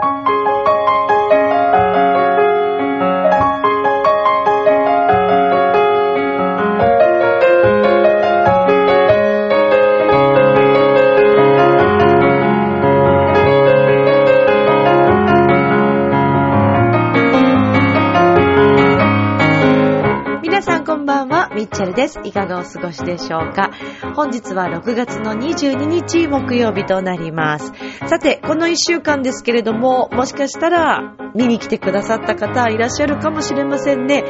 皆ミッチェルです。いかがお過ごしでしょうか？本日は6月の22日木曜日となります。さて、この1週間ですけれども、もしかしたら見に来てくださった方いらっしゃるかもしれませんね。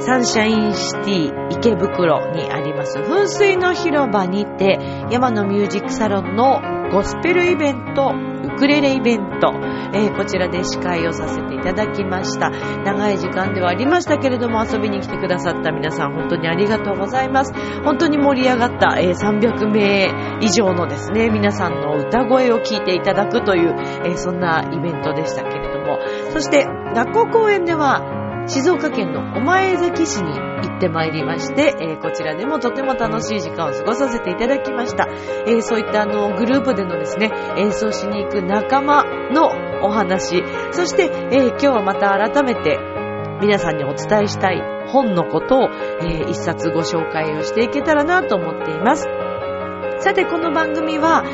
サンシャインシティ池袋にあります噴水の広場にて山のミュージックサロンのゴスペルイベント、ウクレレイベント、えーこちらで司会をさせていただきました。長い時間ではありましたけれども遊びに来てくださった皆さん本当にありがとうございます。本当に盛り上がった、えー300名以上のですね、皆さんの歌声を聴いていただくという、えーそんなイベントでしたけれども、そして学校公演では静岡県の御前崎市に行ってまいりまして、えーこちらでもとても楽しい時間を過ごさせていただきました。えーそういったあのグループでのですね、演奏しに行く仲間のお話、そして、えー今日はまた改めて皆さんにお伝えしたい本のことを、えー一冊ご紹介をしていけたらなと思っています。さて、この番組は、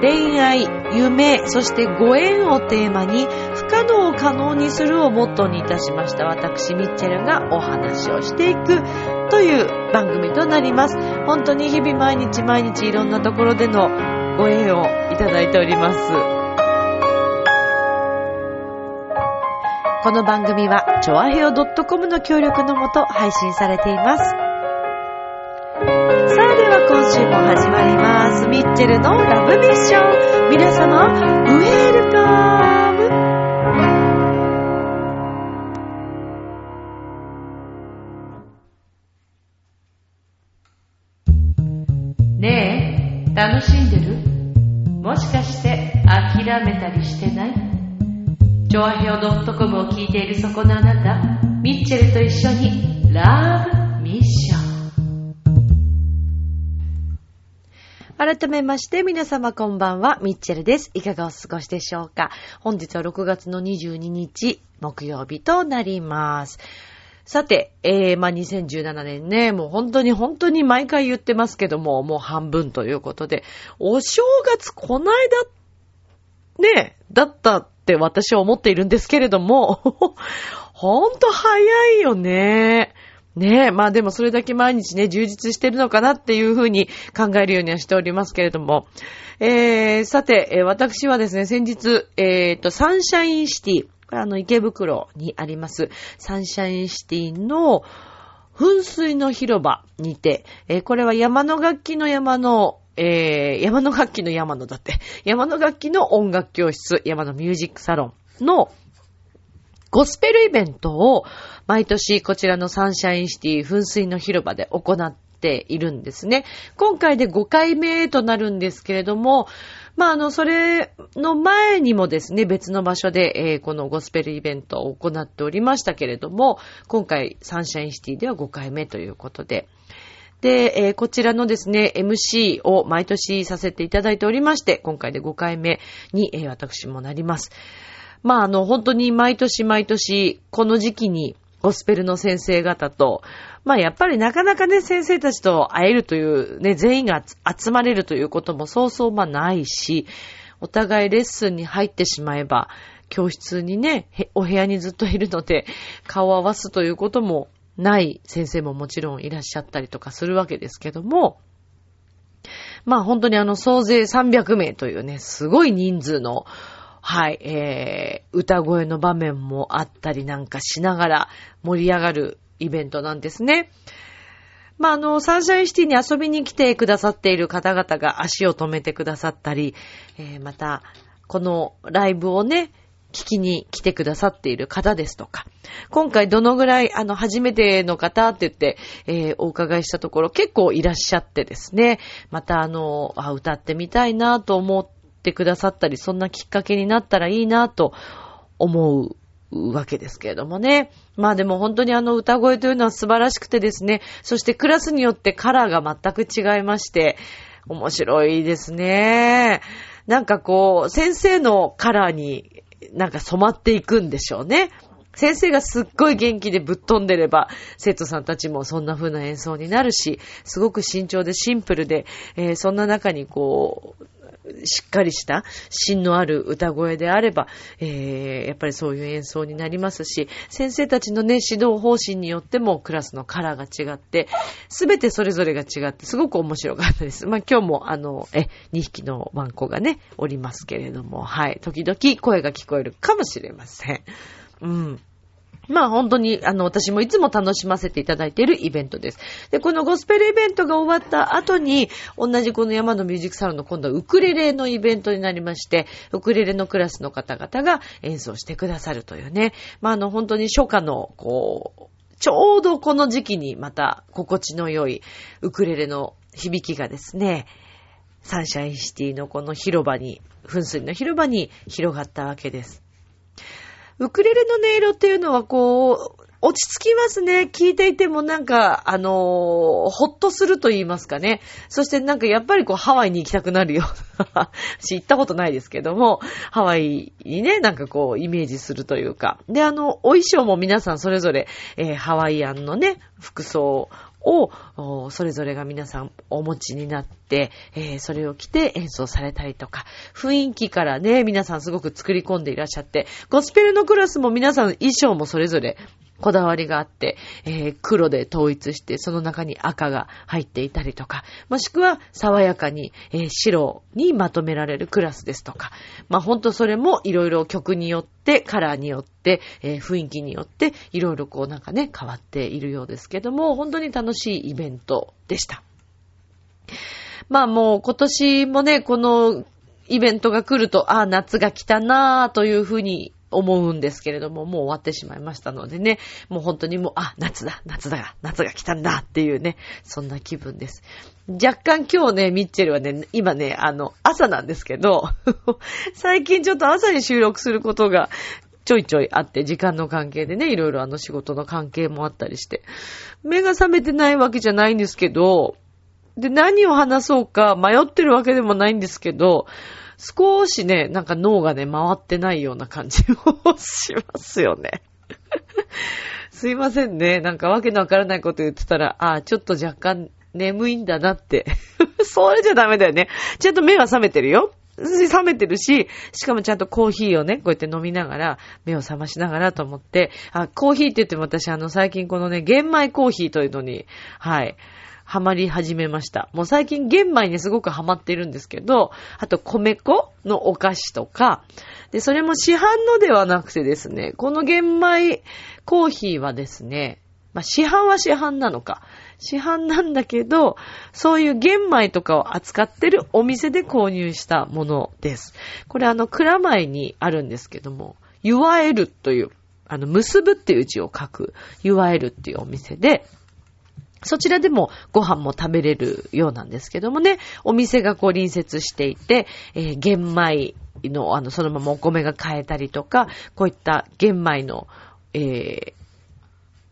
恋愛、夢、そしてご縁をテーマに、不可能を可能にするをモットーにいたしました私、ミッチェルがお話をしていくという番組となります。本当に日々毎日毎日いろんなところでのご縁をいただいております。この番組は、ちょあへよ .com の協力のもと配信されています。さあでは今週も始まります。ミッチェルのラブミッション。皆様、ウェルカムしてない？チョアヘオ .com を聞いているそこのあなた、ミッチェルと一緒にラブミッション。改めまして皆様こんばんは、ミッチェルです。いかがお過ごしでしょうか？本日は6月の22日、木曜日となります。さて、えー、まあ、2017年ね、もう本当に本当に毎回言ってますけども、もう半分ということで、お正月こないだ、ね、だったって私は思っているんですけれども、ほんと早いよね。ねえ、まあでもそれだけ毎日ね、充実してるのかなっていうふうに考えるようにはしておりますけれども。えー、さて、え私はですね、先日、えっ、と、サンシャインシティ、これあの、池袋にあります、サンシャインシティの噴水の広場にて、えーこれは山の楽器の山の、えー山の楽器の山のだって、山の楽器の音楽教室、山のミュージックサロンのゴスペルイベントを毎年こちらのサンシャインシティ噴水の広場で行っているんですね。今回で5回目となるんですけれども、まあ、あの、それの前にもですね、別の場所で、えーこのゴスペルイベントを行っておりましたけれども、今回サンシャインシティでは5回目ということで、で、えーこちらのですね、MC を毎年させていただいておりまして、今回で5回目に、えー私もなります。まあ、あの、本当に毎年毎年、この時期に、ゴスペルの先生方と、まあ、やっぱりなかなかね、先生たちと会えるという、ね、全員が集まれるということもそうそうまあないし、お互いレッスンに入ってしまえば、教室にね、お部屋にずっといるので、顔を合わすということもない先生ももちろんいらっしゃったりとかするわけですけども、まあ本当にあの総勢300名というね、すごい人数の、はい、えー、歌声の場面もあったりなんかしながら盛り上がるイベントなんですね。まあ、あの、サンシャインシティに遊びに来てくださっている方々が足を止めてくださったり、えーまた、このライブをね、聞きに来てくださっている方ですとか、今回どのぐらい、あの、初めての方って言って、えーお伺いしたところ結構いらっしゃってですね、またあの、あ歌ってみたいなと思ってくださったり、そんなきっかけになったらいいなと思うわけですけれどもね。まあでも本当にあの歌声というのは素晴らしくてですね、そしてクラスによってカラーが全く違いまして、面白いですね。なんかこう、先生のカラーになんか染まっていくんでしょうね。先生がすっごい元気でぶっ飛んでれば、生徒さんたちもそんな風な演奏になるし、すごく慎重でシンプルで、えー、そんな中にこう、しっかりした芯のある歌声であれば、えー、やっぱりそういう演奏になりますし、先生たちのね、指導方針によってもクラスのカラーが違って、すべてそれぞれが違って、すごく面白かったです。まあ、今日もあの、え、2匹のワンコがね、おりますけれども、はい、時々声が聞こえるかもしれません。うん。まあ本当に、あの、私もいつも楽しませていただいているイベントです。で、このゴスペルイベントが終わった後に、同じこの山のミュージックサロンの今度はウクレレのイベントになりまして、ウクレレのクラスの方々が演奏してくださるというね。まああの、本当に初夏の、こう、ちょうどこの時期にまた心地の良いウクレレの響きがですね、サンシャインシティのこの広場に、噴水の広場に広がったわけです。ウクレレの音色っていうのはこう、落ち着きますね。聞いていてもなんか、あのー、ほっとすると言いますかね。そしてなんかやっぱりこうハワイに行きたくなるよ。し、行ったことないですけども、ハワイにね、なんかこうイメージするというか。で、あの、お衣装も皆さんそれぞれ、えー、ハワイアンのね、服装を、それぞれが皆さんお持ちになって、えー、それを着て演奏されたりとか、雰囲気からね、皆さんすごく作り込んでいらっしゃって、ゴスペルのクラスも皆さん衣装もそれぞれこだわりがあって、えー、黒で統一して、その中に赤が入っていたりとか、もしくは爽やかに、えー、白にまとめられるクラスですとか、まあほんとそれもいろいろ曲によって、カラーによって、えー、雰囲気によって、いろいろこうなんかね、変わっているようですけども、本当に楽しいイベントでした。まあもう今年もね、このイベントが来ると、ああ、夏が来たなぁというふうに思うんですけれども、もう終わってしまいましたのでね、もう本当にもう、あ、夏だ、夏だ、夏が来たんだっていうね、そんな気分です。若干今日ね、ミッチェルはね、今ね、あの、朝なんですけど、最近ちょっと朝に収録することがちょいちょいあって、時間の関係でね、いろいろあの仕事の関係もあったりして、目が覚めてないわけじゃないんですけど、で、何を話そうか迷ってるわけでもないんですけど、少しね、なんか脳がね、回ってないような感じをしますよね。すいませんね。なんかわけのわからないこと言ってたら、ああ、ちょっと若干眠いんだなって。それじゃダメだよね。ちゃんと目が覚めてるよ。覚めてるし、しかもちゃんとコーヒーをね、こうやって飲みながら、目を覚ましながらと思って、あ、コーヒーって言っても私あの最近このね、玄米コーヒーというのに、はい、ハマり始めました。もう最近玄米にすごくハマってるんですけど、あと米粉のお菓子とか、で、それも市販のではなくてですね、この玄米コーヒーはですね、まあ、市販は市販なのか。市販なんだけど、そういう玄米とかを扱ってるお店で購入したものです。これあの、蔵米にあるんですけども、ゆわえるという、あの、結ぶっていう字を書く、ゆわえるっていうお店で、そちらでもご飯も食べれるようなんですけどもね、お店がこう隣接していて、えー、玄米の、あの、そのままお米が買えたりとか、こういった玄米の、えー、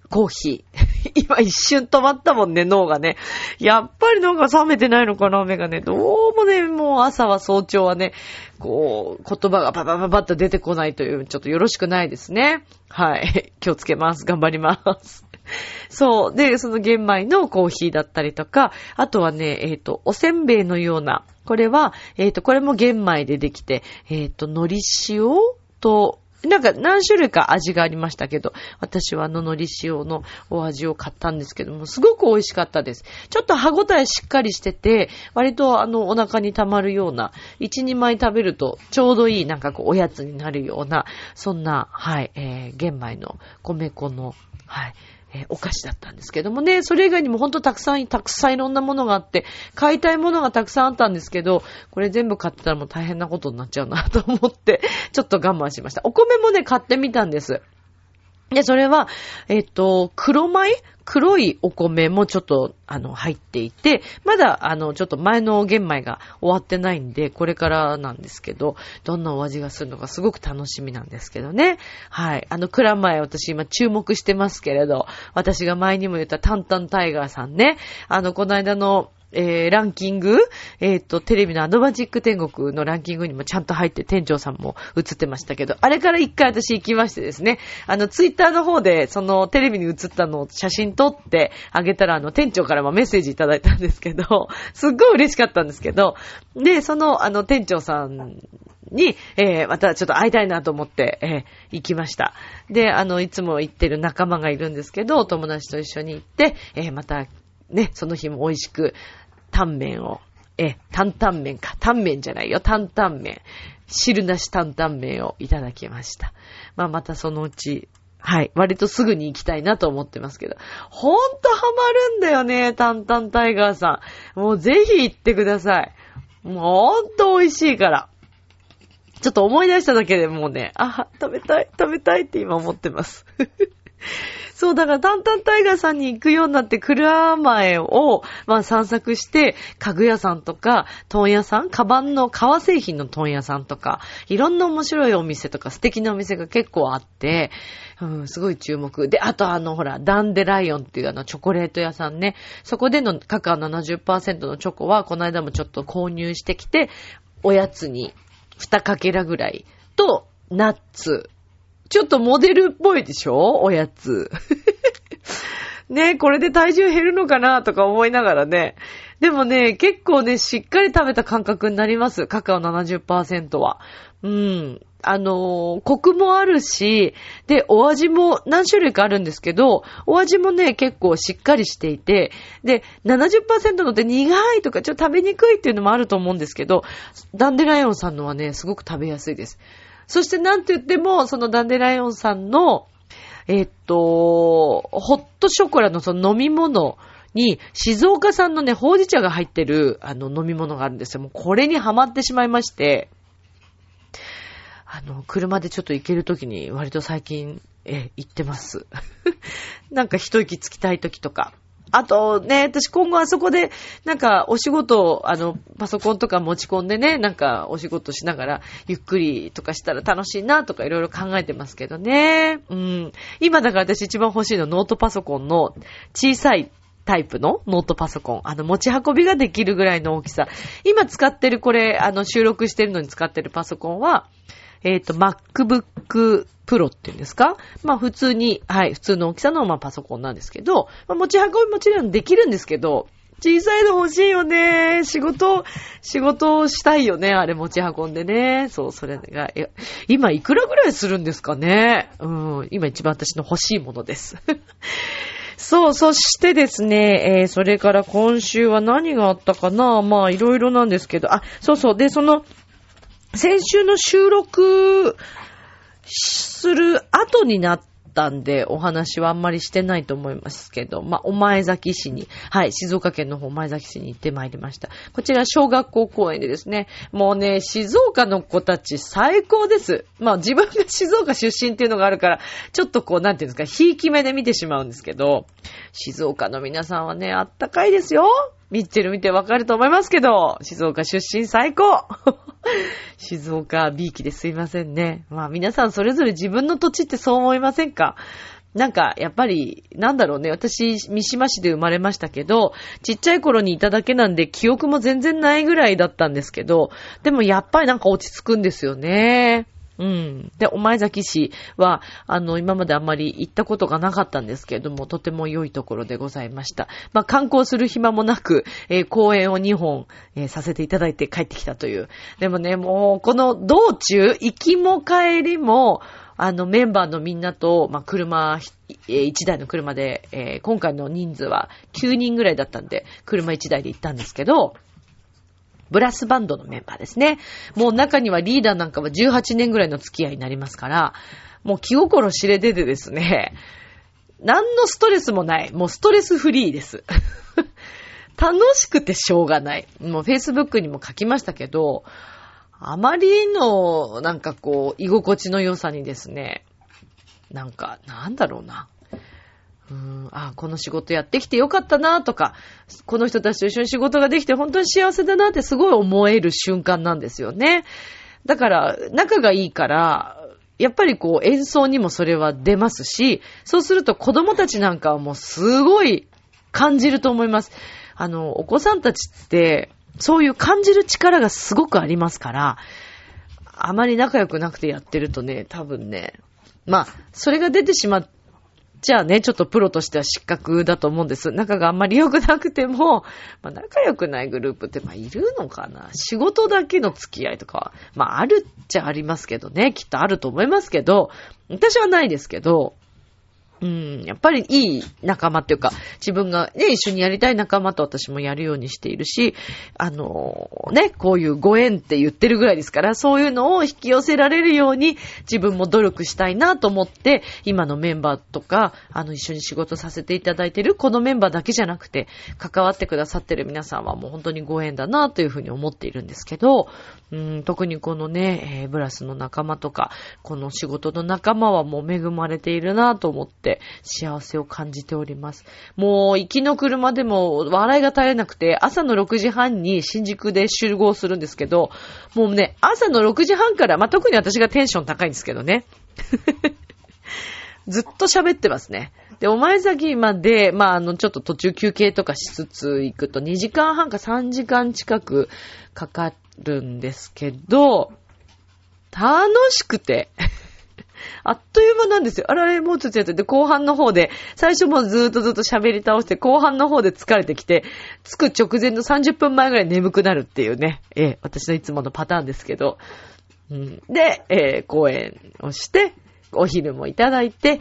コーヒー。今一瞬止まったもんね、脳がね。やっぱり脳が冷めてないのかな、目がね。どうもね、もう朝は早朝はね、こう、言葉がパパパパッと出てこないという、ちょっとよろしくないですね。はい。気をつけます。頑張ります。そう。で、その玄米のコーヒーだったりとか、あとはね、えっ、ー、と、おせんべいのような、これは、えっ、ー、と、これも玄米でできて、えっ、ー、と、海苔塩と、なんか何種類か味がありましたけど、私はあの海苔塩のお味を買ったんですけども、すごく美味しかったです。ちょっと歯ごたえしっかりしてて、割とあのお腹に溜まるような、1、2枚食べるとちょうどいいなんかこうおやつになるような、そんな、はい、えー、玄米の米粉の、はい、えー、お菓子だったんですけどもね、それ以外にもほんとたくさん、たくさんいろんなものがあって、買いたいものがたくさんあったんですけど、これ全部買ってたらもう大変なことになっちゃうなと思って、ちょっと我慢しました。お米もね、買ってみたんです。で、それは、えっと、黒米？黒いお米もちょっと、あの、入っていて、まだ、あの、ちょっと前の玄米が終わってないんで、これからなんですけど、どんなお味がするのかすごく楽しみなんですけどね。はい。あの、蔵前私今注目してますけれど、私が前にも言ったタンタンタイガーさんね。あの、この間の、えー、ランキング、えっ、と、テレビのアドバチック天国のランキングにもちゃんと入って店長さんも映ってましたけど、あれから一回私行きましてですね、あの、ツイッターの方で、そのテレビに映ったのを写真撮ってあげたら、あの、店長からもメッセージいただいたんですけど、すっごい嬉しかったんですけど、で、その、あの、店長さんに、えー、またちょっと会いたいなと思って、えー、行きました。で、あの、いつも行ってる仲間がいるんですけど、友達と一緒に行って、えー、また、ね、その日も美味しく、タンメンを、え、担々麺か。タンメンじゃないよ。担々麺。汁なし担々麺をいただきました。まあ、またそのうち、はい。割とすぐに行きたいなと思ってますけど。ほんとハマるんだよね、タンタンタイガーさん。もうぜひ行ってください。もうほんと美味しいから。ちょっと思い出しただけでもうね、あ、食べたい、食べたいって今思ってます。そう、だから、タンタンタイガーさんに行くようになって、蔵前を、まあ、散策して、家具屋さんとか、問屋さん、カバンの革製品の問屋さんとか、いろんな面白いお店とか、素敵なお店が結構あって、うん、すごい注目。で、あとあの、ほら、ダンデライオンっていうあの、チョコレート屋さんね。そこでのカカオ70%のチョコは、この間もちょっと購入してきて、おやつに、二かけらぐらいと、ナッツ。ちょっとモデルっぽいでしょ？おやつ。ねこれで体重減るのかなとか思いながらね。でもね、結構ね、しっかり食べた感覚になります。カカオ70%は。うん。あのー、コクもあるし、で、お味も何種類かあるんですけど、お味もね、結構しっかりしていて、で、70%のって苦いとかちょっと食べにくいっていうのもあると思うんですけど、ダンデライオンさんのはね、すごく食べやすいです。そしてなんて言っても、そのダンデライオンさんの、えっと、ホットショコラのその飲み物に、静岡産のね、ほうじ茶が入ってる、あの、飲み物があるんですよ。もうこれにハマってしまいまして、あの、車でちょっと行けるときに割と最近、え、行ってます。なんか一息つきたいときとか。あとね、私今後あそこで、なんかお仕事を、あの、パソコンとか持ち込んでね、なんかお仕事しながら、ゆっくりとかしたら楽しいなとかいろいろ考えてますけどね。うん。今だから私一番欲しいのノートパソコンの小さいタイプのノートパソコン。あの、持ち運びができるぐらいの大きさ。今使ってるこれ、あの、収録してるのに使ってるパソコンは、えっ、ー、と、MacBook Pro っていうんですか？まあ普通に、はい、普通の大きさの、まあ、パソコンなんですけど、まあ、持ち運びもちろんできるんですけど、小さいの欲しいよね。仕事、仕事をしたいよね。あれ持ち運んでね。そう、それが、今いくらぐらいするんですかね？うん、今一番私の欲しいものです。そう、そしてですね、えー、それから今週は何があったかな？まあ、いろいろなんですけど、あ、そうそう、で、その、先週の収録する後になったんで、お話はあんまりしてないと思いますけど、まあ、お前崎市に、はい、静岡県の方、お前崎市に行ってまいりました。こちら、小学校公園でですね、もうね、静岡の子たち最高です。まあ、自分が静岡出身っていうのがあるから、ちょっとこう、なんていうんですか、ひいき目で見てしまうんですけど、静岡の皆さんはね、あったかいですよ。ミッチェル見てわかると思いますけど、静岡出身最高 静岡 B 期ですいませんね。まあ皆さんそれぞれ自分の土地ってそう思いませんか？なんか、やっぱり、なんだろうね。私、三島市で生まれましたけど、ちっちゃい頃にいただけなんで、記憶も全然ないぐらいだったんですけど、でもやっぱりなんか落ち着くんですよね。うん。で、お前崎市は、あの、今まであんまり行ったことがなかったんですけれども、とても良いところでございました。まあ、観光する暇もなく、えー、公演を2本、えー、させていただいて帰ってきたという。でもね、もう、この道中、行きも帰りも、あの、メンバーのみんなと、まあ、車、え、1台の車で、えー、今回の人数は9人ぐらいだったんで、車1台で行ったんですけど、ブラスバンドのメンバーですね。もう中にはリーダーなんかは18年ぐらいの付き合いになりますから、もう気心知れててですね、何のストレスもない。もうストレスフリーです。楽しくてしょうがない。もう Facebook にも書きましたけど、あまりの、なんかこう、居心地の良さにですね、なんか、なんだろうな。うん、あ、この仕事やってきてよかったなとか、この人たちと一緒に仕事ができて本当に幸せだなってすごい思える瞬間なんですよね。だから、仲がいいから、やっぱりこう演奏にもそれは出ますし、そうすると子供たちなんかはもうすごい感じると思います。あの、お子さんたちって、そういう感じる力がすごくありますから、あまり仲良くなくてやってるとね、多分ね、まあ、それが出てしまっちゃあね、ちょっとプロとしては失格だと思うんです。仲があんまり良くなくても、まあ、仲良くないグループって、まあ、いるのかな？仕事だけの付き合いとかは、まあ、あるっちゃありますけどね。きっとあると思いますけど、私はないですけど、うん、やっぱりいい仲間っていうか、自分がね、一緒にやりたい仲間と私もやるようにしているし、あのー、ね、こういうご縁って言ってるぐらいですから、そういうのを引き寄せられるように自分も努力したいなと思って、今のメンバーとか、あの、一緒に仕事させていただいてるこのメンバーだけじゃなくて、関わってくださってる皆さんはもう本当にご縁だなというふうに思っているんですけど、うん、特にこのね、えー、ブラスの仲間とか、この仕事の仲間はもう恵まれているなと思って、って幸せを感じております。もう、行きの車でも笑いが絶えなくて、朝の6時半に新宿で集合するんですけど、もうね、朝の6時半から、まあ、特に私がテンション高いんですけどね。ずっと喋ってますね。で、お前先まで、まあ、あの、ちょっと途中休憩とかしつつ行くと2時間半か3時間近くかかるんですけど、楽しくてあっという間なんですよ。あられ、もうちょっとやってて、後半の方で、最初もずーっとずっと喋り倒して、後半の方で疲れてきて、着く直前の30分前ぐらい眠くなるっていうね、えー、私のいつものパターンですけど、うん、で、えー、公演をして、お昼もいただいて、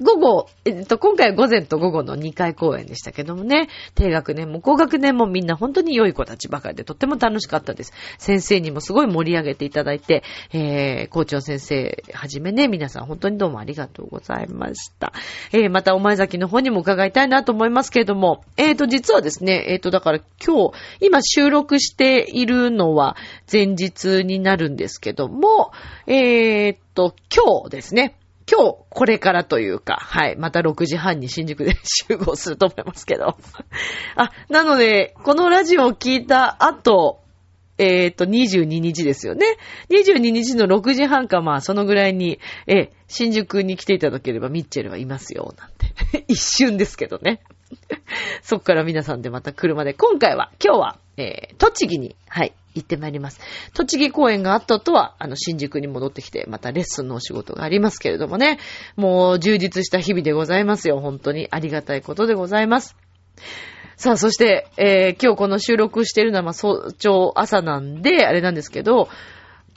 午後、えっと、今回は午前と午後の2回公演でしたけどもね、低学年も高学年もみんな本当に良い子たちばかりでとっても楽しかったです。先生にもすごい盛り上げていただいて、えー、校長先生はじめね、皆さん本当にどうもありがとうございました。えー、またお前崎の方にも伺いたいなと思いますけれども、えーと、実はですね、えーと、だから今日、今収録しているのは前日になるんですけども、えーと、今日ですね、今日、これからというか、はい、また6時半に新宿で集合すると思いますけど。あ、なので、このラジオを聞いた後、えっ、ー、と、22日ですよね。22日の6時半か、まあ、そのぐらいに、え新宿に来ていただければミッチェルはいますよ、なんて。一瞬ですけどね。そっから皆さんでまた車で、今回は、今日は、えー、栃木に、はい、行ってまいります。栃木公演があったとは、あの、新宿に戻ってきて、またレッスンのお仕事がありますけれどもね、もう充実した日々でございますよ。本当にありがたいことでございます。さあ、そして、えー、今日この収録しているのは、まあ、早朝朝なんで、あれなんですけど、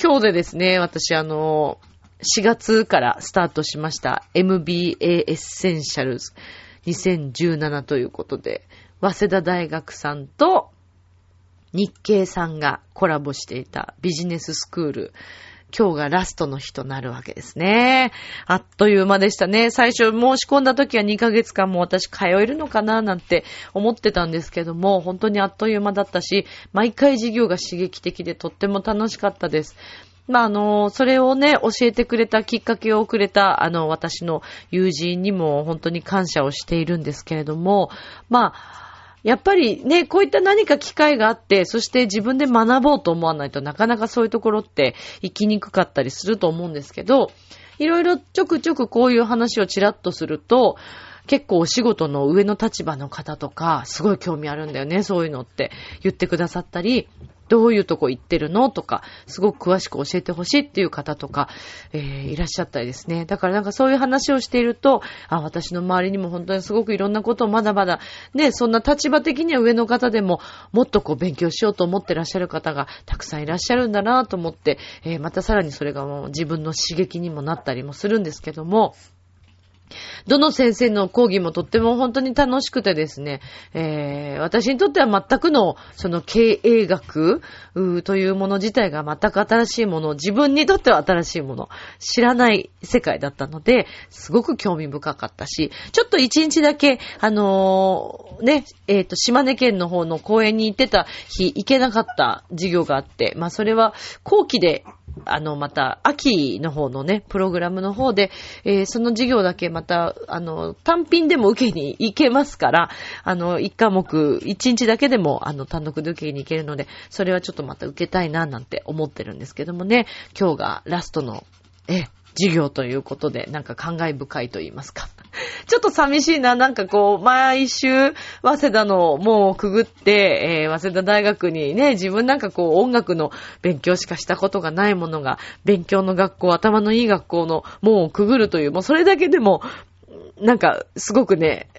今日でですね、私、あの、4月からスタートしました MBA エッセンシャルズ2017ということで、早稲田大学さんと日経さんがコラボしていたビジネススクール。今日がラストの日となるわけですね。あっという間でしたね。最初申し込んだ時は2ヶ月間も私通えるのかななんて思ってたんですけども、本当にあっという間だったし、毎回授業が刺激的でとっても楽しかったです。まあ、あの、それをね、教えてくれたきっかけをくれた、あの、私の友人にも本当に感謝をしているんですけれども、まあ、やっぱりね、こういった何か機会があって、そして自分で学ぼうと思わないとなかなかそういうところって行きにくかったりすると思うんですけど、いろいろちょくちょくこういう話をちらっとすると、結構お仕事の上の立場の方とか、すごい興味あるんだよね、そういうのって言ってくださったり、どういうとこ行ってるのとか、すごく詳しく教えてほしいっていう方とか、えー、いらっしゃったりですね。だからなんかそういう話をしていると、あ、私の周りにも本当にすごくいろんなことをまだまだ、ね、そんな立場的には上の方でも、もっとこう勉強しようと思ってらっしゃる方がたくさんいらっしゃるんだなと思って、えー、またさらにそれがもう自分の刺激にもなったりもするんですけども、どの先生の講義もとっても本当に楽しくてですね、えー、私にとっては全くの、その経営学というもの自体が全く新しいもの、自分にとっては新しいもの、知らない世界だったので、すごく興味深かったし、ちょっと一日だけ、あのー、ね、えっ、ー、と、島根県の方の公園に行ってた日、行けなかった授業があって、まあそれは後期であの、また、秋の方のね、プログラムの方で、えー、その授業だけまた、あの、単品でも受けに行けますから、あの、一科目、一日だけでも、あの、単独で受けに行けるので、それはちょっとまた受けたいな、なんて思ってるんですけどもね、今日がラストの、え、授業ということで、なんか感慨深いと言いますか。ちょっと寂しいな。なんかこう、毎週、早稲田の門をくぐって、えー、早稲田大学にね、自分なんかこう、音楽の勉強しかしたことがないものが、勉強の学校、頭のいい学校の門をくぐるという、もうそれだけでも、なんか、すごくね、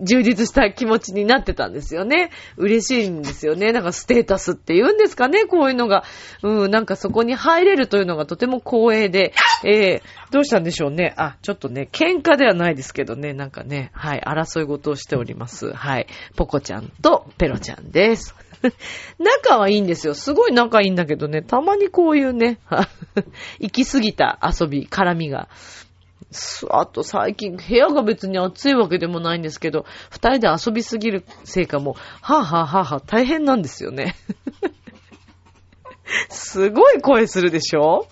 充実した気持ちになってたんですよね。嬉しいんですよね。なんかステータスって言うんですかね、こういうのが。うん、なんかそこに入れるというのがとても光栄で、えー、どうしたんでしょうね。あ、ちょっとね、喧嘩ではないですけどね、なんかね、はい、争い事をしております。はい。ポコちゃんとペロちゃんです。仲はいいんですよ。すごい仲いいんだけどね、たまにこういうね、行き過ぎた遊び、絡みがあと最近、部屋が別に暑いわけでもないんですけど、二人で遊びすぎるせいかも、はぁ、はぁはぁはぁ大変なんですよね。すごい声するでしょ？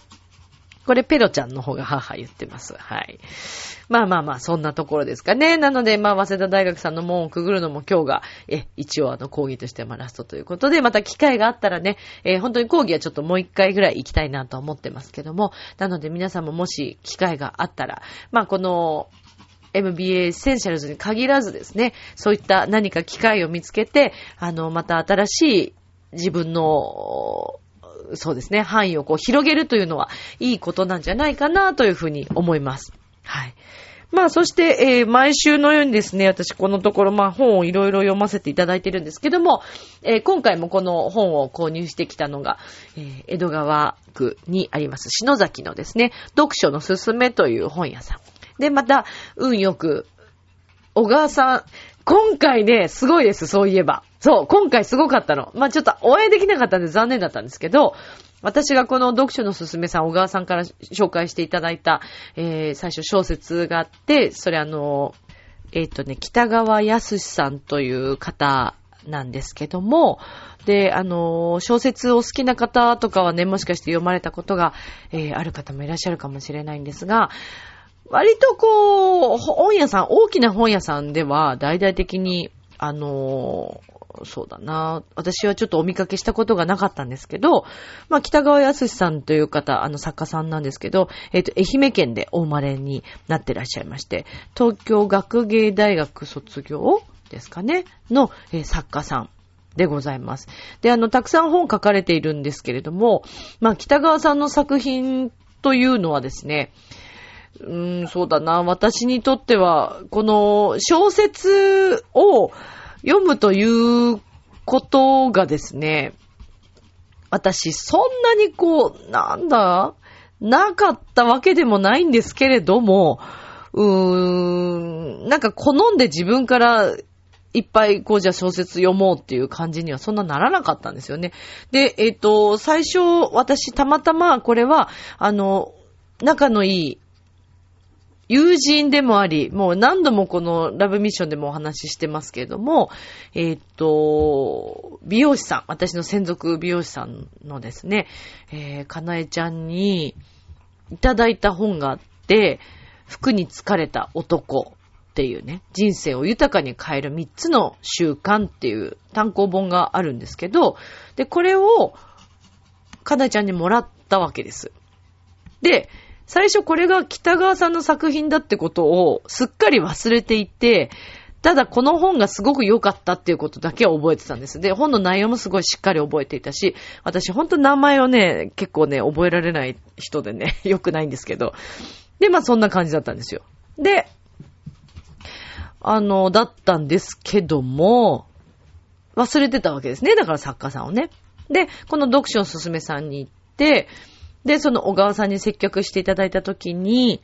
これペロちゃんの方が母言ってます。はい。まあまあまあ、そんなところですかね。なので、まあ、早稲田大学さんの門をくぐるのも今日が、え、一応あの、講義としてはラストということで、また機会があったらね、えー、本当に講義はちょっともう一回ぐらい行きたいなと思ってますけども、なので皆さんももし機会があったら、まあ、この、MBA エッセンシャルズに限らずですね、そういった何か機会を見つけて、あの、また新しい自分のそうですね、範囲をこう広げるというのはいいことなんじゃないかなというふうに思います。はい。まあ、そして、えー、毎週のようにですね、私このところ、まあ、本をいろいろ読ませていただいてるんですけども、えー、今回もこの本を購入してきたのが、えー、江戸川区にあります、篠崎のですね、読書のすすめという本屋さん。で、また、運よく、小川さん、今回ね、すごいです、そういえば。そう、今回すごかったの。まあ、ちょっとお会いできなかったんで残念だったんですけど、私がこの読書のすすめさん、小川さんから紹介していただいた、えー、最初小説があって、それあの、えっ、ー、とね、北川康さんという方なんですけども、で、あの、小説を好きな方とかはね、もしかして読まれたことが、えー、ある方もいらっしゃるかもしれないんですが、割とこう、本屋さん、大きな本屋さんでは、大々的に、あの、そうだな。私はちょっとお見かけしたことがなかったんですけど、まあ、北川康さんという方、あの作家さんなんですけど、えっ、ー、と、愛媛県でお生まれになってらっしゃいまして、東京学芸大学卒業ですかね、の、えー、作家さん。でございます。で、あの、たくさん本書かれているんですけれども、まあ、北川さんの作品というのはですね、うん、そうだな。私にとっては、この小説を読むということがですね、私、そんなにこう、なんだなかったわけでもないんですけれども、うーん、なんか好んで自分からいっぱいこうじゃ小説読もうっていう感じにはそんなならなかったんですよね。で、えっ、ー、と、最初私たまたまこれは、あの、仲のいい友人でもあり、もう何度もこのラブミッションでもお話ししてますけれども、えー、っと、美容師さん、私の専属美容師さんのですね、えー、かなえちゃんにいただいた本があって、服に疲れた男っていうね、人生を豊かに変える3つの習慣っていう単行本があるんですけど、で、これをかなえちゃんにもらったわけです。で、最初これが北川さんの作品だってことをすっかり忘れていて、ただこの本がすごく良かったっていうことだけは覚えてたんです。で、本の内容もすごいしっかり覚えていたし、私ほんと名前をね、結構ね、覚えられない人でね、良くないんですけど。で、まあそんな感じだったんですよ。で、あの、だったんですけども、忘れてたわけですね。だから作家さんをね。で、この読書のすすめさんに行って、で、その小川さんに接客していただいたときに、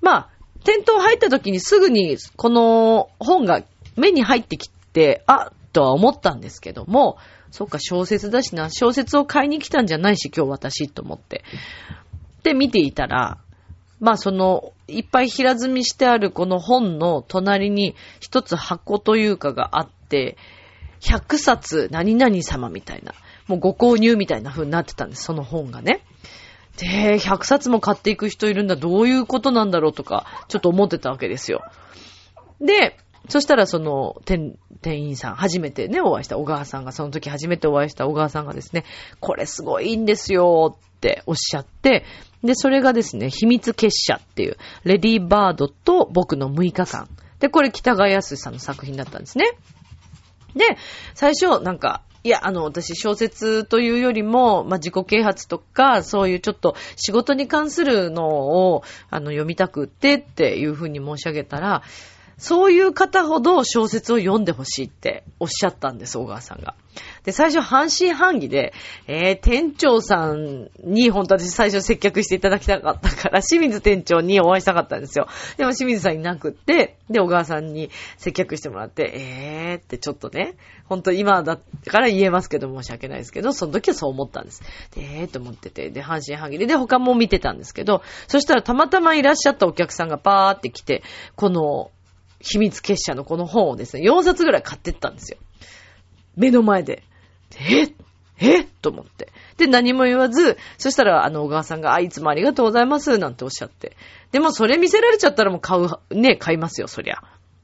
まあ、店頭入ったときにすぐにこの本が目に入ってきて、あ、とは思ったんですけども、そっか、小説だしな、小説を買いに来たんじゃないし、今日私、と思って。で、見ていたら、まあその、いっぱい平積みしてあるこの本の隣に一つ箱というかがあって、100冊何々様みたいな、もうご購入みたいな風になってたんです、その本がね。で、100冊も買っていく人いるんだ、どういうことなんだろうとか、ちょっと思ってたわけですよ。で、そしたらその、店、店員さん、初めてね、お会いした小川さんが、その時初めてお会いした小川さんがですね、これすごいいいんですよっておっしゃって、で、それがですね、秘密結社っていう、レディーバードと僕の6日間。で、これ北川康さんの作品だったんですね。で、最初、なんか、いや、あの、私、小説というよりも、まあ、自己啓発とか、そういうちょっと仕事に関するのを、あの、読みたくってっていうふうに申し上げたら、そういう方ほど小説を読んでほしいっておっしゃったんです、小川さんが。で、最初半信半疑で、えー、店長さんに本当私最初接客していただきたかったから、清水店長にお会いしたかったんですよ。でも清水さんいなくって、で、小川さんに接客してもらって、えーってちょっとね、本当今だから言えますけど申し訳ないですけど、その時はそう思ったんです。で、えーと思ってて、で、半信半疑で、で、他も見てたんですけど、そしたらたまたまいらっしゃったお客さんがパーって来て、この、秘密結社のこの本をですね、4冊ぐらい買ってったんですよ。目の前で。え？え？と思って。で、何も言わず、そしたら、あの、小川さんが、あ、いつもありがとうございます、なんておっしゃって。でも、それ見せられちゃったらもう買う、ね、買いますよ、そりゃ。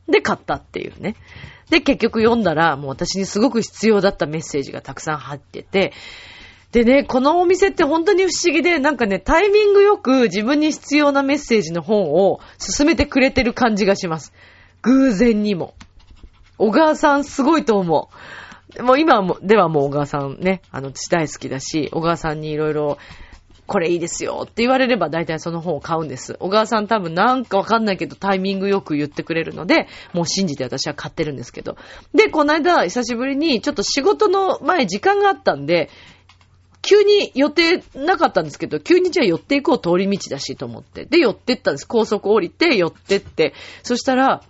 で、買ったっていうね。で、結局読んだら、もう私にすごく必要だったメッセージがたくさん入ってて、でね、このお店って本当に不思議で、なんかね、タイミングよく自分に必要なメッセージの本を進めてくれてる感じがします。偶然にも。小川さんすごいと思う。もう今も、ではもう小川さんね、あの、私大好きだし、小川さんにいろいろ、これいいですよって言われれば大体その本を買うんです。小川さん多分なんかわかんないけどタイミングよく言ってくれるので、もう信じて私は買ってるんですけど。で、この間久しぶりにちょっと仕事の前時間があったんで、急に予定なかったんですけど、急にじゃあ寄っていこう通り道だしと思って。で、寄ってったんです。高速降りて寄ってって。そしたら、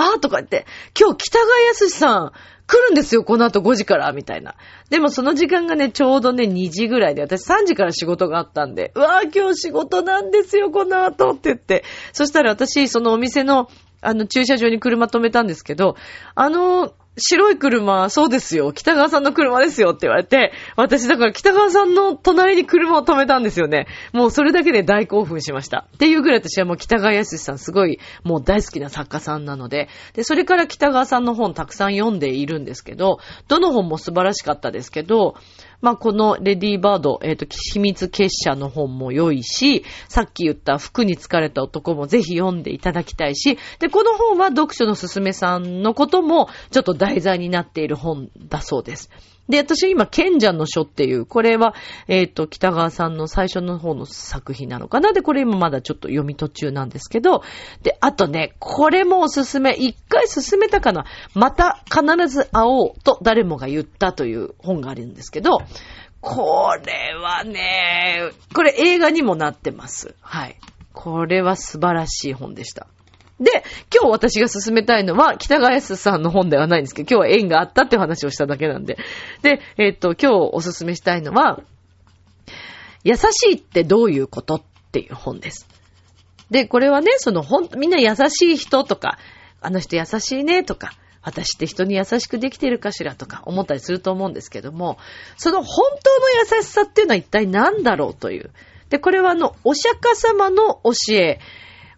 あーとか言って、今日北川康さん来るんですよ、この後5時から、みたいな。でもその時間がね、ちょうどね、2時ぐらいで、私3時から仕事があったんで、うわー今日仕事なんですよ、この後って言って。そしたら私、そのお店の、あの、駐車場に車止めたんですけど、あの、白い車、そうですよ。北川さんの車ですよって言われて、私だから北川さんの隣に車を止めたんですよね。もうそれだけで大興奮しました。っていうぐらい私はもう北川康さんすごいもう大好きな作家さんなので、で、それから北川さんの本たくさん読んでいるんですけど、どの本も素晴らしかったですけど、まあ、このレディーバード、えっ、ー、と、秘密結社の本も良いし、さっき言った服に疲れた男もぜひ読んでいただきたいし、で、この本は読書のすすめさんのこともちょっと題材になっている本だそうです。で、私今、賢者の書っていう、これは、えっ、ー、と、北川さんの最初の方の作品なのかな？で、これ今まだちょっと読み途中なんですけど、で、あとね、これもおすすめ、一回進めたかな？また必ず会おうと誰もが言ったという本があるんですけど、これはね、これ映画にもなってます。はい。これは素晴らしい本でした。で、今日私が進めたいのは、北川康さんの本ではないんですけど、今日は縁があったって話をしただけなんで。で、えっ、と、今日おすすめしたいのは、優しいってどういうことっていう本です。で、これはね、その、ほん、みんな優しい人とか、あの人優しいねとか、私って人に優しくできてるかしらとか思ったりすると思うんですけども、その本当の優しさっていうのは一体何だろうという。で、これはあの、お釈迦様の教え、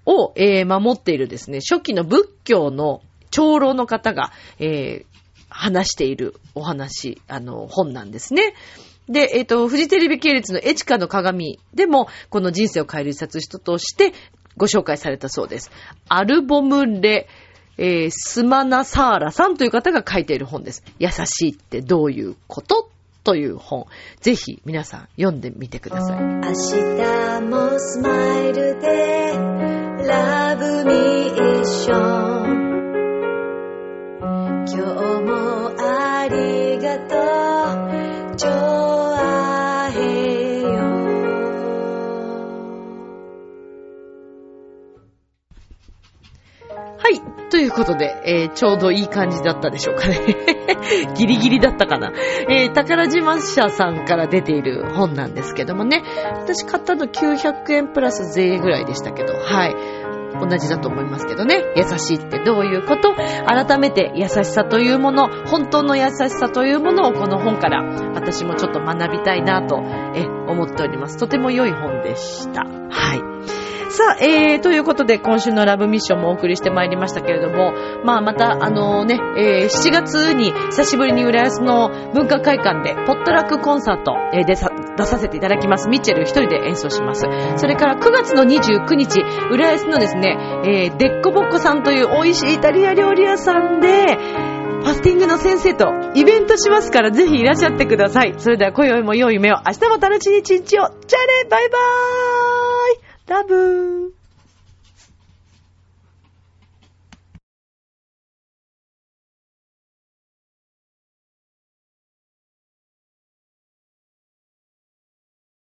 を、えー、守っているですね、初期の仏教の長老の方が、えー、話しているお話、あの、本なんですね。で、えっ、ー、と、フジテレビ系列のエチカの鏡でも、この人生を変える一冊人としてご紹介されたそうです。アルボムレ、えー、スマナサーラさんという方が書いている本です。優しいってどういうことという本。ぜひ皆さん読んでみてください。明日もスマイルでラブミーション今日もありがとうということで、えー、ちょうどいい感じだったでしょうかね。ギリギリだったかな。えー、宝島社さんから出ている本なんですけどもね。私買ったの900円プラス税ぐらいでしたけど、はい。同じだと思いますけどね。優しいってどういうこと？改めて優しさというもの、本当の優しさというものをこの本から私もちょっと学びたいなと、思っております。とても良い本でした。はい。さあ、えー、ということで今週のラブミッションもお送りしてまいりましたけれども、まあまた、あのね、えー、7月に久しぶりに浦安の文化会館でポットラックコンサート、えー、でさ出させていただきます。ミッチェル一人で演奏します。それから9月の29日、浦安のですね、えー、デッコボッコさんという美味しいイタリア料理屋さんで、ファスティングの先生とイベントしますからぜひいらっしゃってください。それでは今宵も良い夢を、明日も楽しい一日を。じゃあね、バイバーイラブー。